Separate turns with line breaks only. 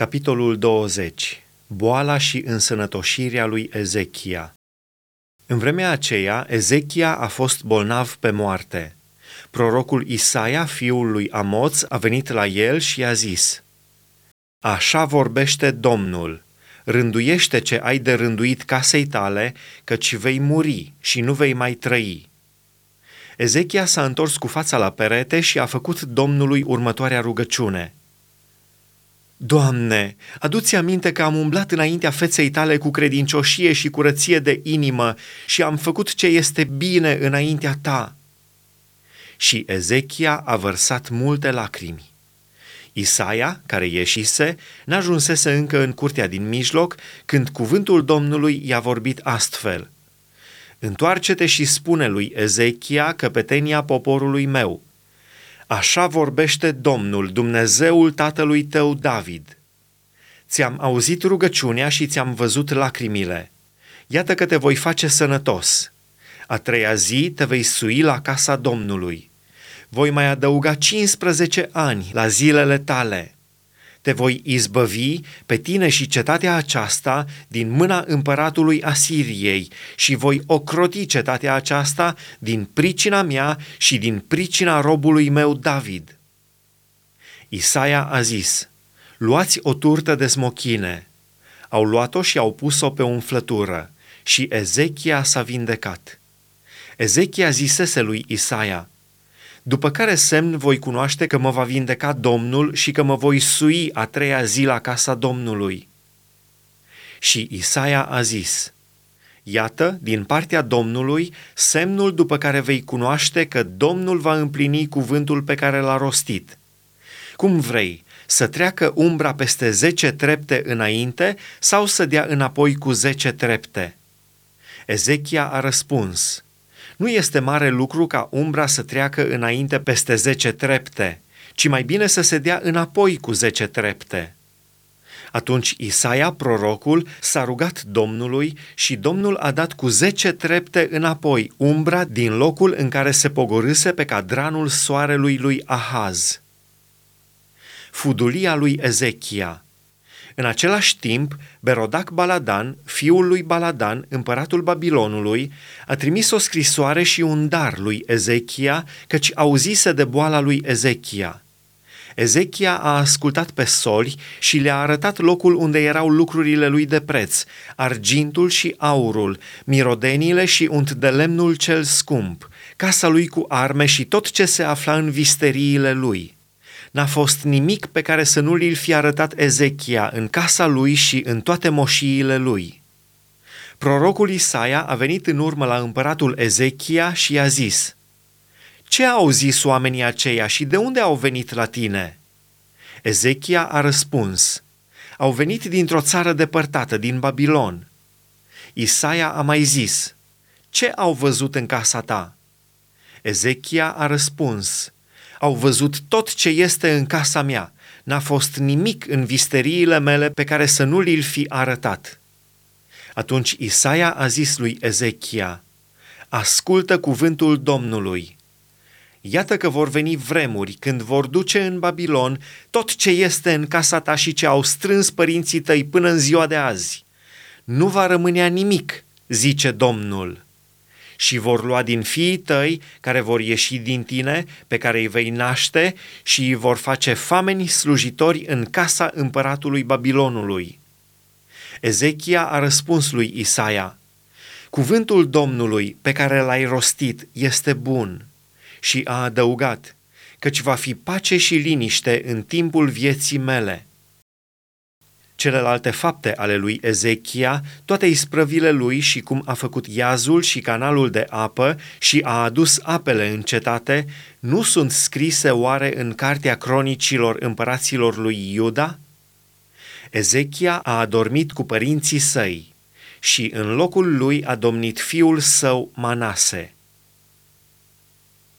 Capitolul 20. Boala și însănătoșirea lui Ezechia. În vremea aceea, Ezechia a fost bolnav pe moarte. Prorocul Isaia, fiul lui Amoț, a venit la el și i-a zis, Așa vorbește Domnul, rânduiește ce ai de rânduit casei tale, căci vei muri și nu vei mai trăi. Ezechia s-a întors cu fața la perete și a făcut Domnului următoarea rugăciune – Doamne, adu-ți aminte că am umblat înaintea feței tale cu credincioșie și curăție de inimă și am făcut ce este bine înaintea ta. Și Ezechia a vărsat multe lacrimi. Isaia, care ieșise, n-ajunsese încă în curtea din mijloc, când cuvântul Domnului i-a vorbit astfel. Întoarce-te și spune lui Ezechia, căpetenia poporului meu – Așa vorbește Domnul, Dumnezeul tatălui tău David. Ți-am auzit rugăciunea și ți-am văzut lacrimile. Iată că te voi face sănătos. A treia zi te vei sui la casa Domnului. Voi mai adăuga 15 ani la zilele tale te voi izbăvi pe tine și cetatea aceasta din mâna împăratului Asiriei și voi ocroti cetatea aceasta din pricina mea și din pricina robului meu David. Isaia a zis, luați o turtă de smochine. Au luat-o și au pus-o pe umflătură și Ezechia s-a vindecat. Ezechia zisese lui Isaia, după care semn voi cunoaște că mă va vindeca Domnul și că mă voi sui a treia zi la casa Domnului. Și Isaia a zis, Iată, din partea Domnului, semnul după care vei cunoaște că Domnul va împlini cuvântul pe care l-a rostit. Cum vrei, să treacă umbra peste zece trepte înainte sau să dea înapoi cu zece trepte? Ezechia a răspuns, nu este mare lucru ca umbra să treacă înainte peste zece trepte, ci mai bine să se dea înapoi cu zece trepte. Atunci Isaia, prorocul, s-a rugat Domnului și Domnul a dat cu zece trepte înapoi umbra din locul în care se pogorâse pe cadranul soarelui lui Ahaz. Fudulia lui Ezechia în același timp, Berodac Baladan, fiul lui Baladan, împăratul Babilonului, a trimis o scrisoare și un dar lui Ezechia, căci auzise de boala lui Ezechia. Ezechia a ascultat pe soli și le-a arătat locul unde erau lucrurile lui de preț, argintul și aurul, mirodenile și unt de lemnul cel scump, casa lui cu arme și tot ce se afla în visteriile lui – N-a fost nimic pe care să nu li-l fi arătat Ezechia în casa lui și în toate moșiile lui. Prorocul Isaia a venit în urmă la împăratul Ezechia și i-a zis, Ce au zis oamenii aceia și de unde au venit la tine?" Ezechia a răspuns, Au venit dintr-o țară depărtată, din Babilon. Isaia a mai zis, Ce au văzut în casa ta?" Ezechia a răspuns, au văzut tot ce este în casa mea. N-a fost nimic în visteriile mele pe care să nu li-l fi arătat. Atunci Isaia a zis lui Ezechia, Ascultă cuvântul Domnului. Iată că vor veni vremuri când vor duce în Babilon tot ce este în casa ta și ce au strâns părinții tăi până în ziua de azi. Nu va rămânea nimic, zice Domnul și vor lua din fiii tăi care vor ieși din tine, pe care îi vei naște și îi vor face fameni slujitori în casa împăratului Babilonului. Ezechia a răspuns lui Isaia, Cuvântul Domnului pe care l-ai rostit este bun și a adăugat, căci va fi pace și liniște în timpul vieții mele – celelalte fapte ale lui Ezechia, toate isprăvile lui și cum a făcut iazul și canalul de apă și a adus apele în cetate, nu sunt scrise oare în cartea cronicilor împăraților lui Iuda? Ezechia a adormit cu părinții săi și în locul lui a domnit fiul său Manase.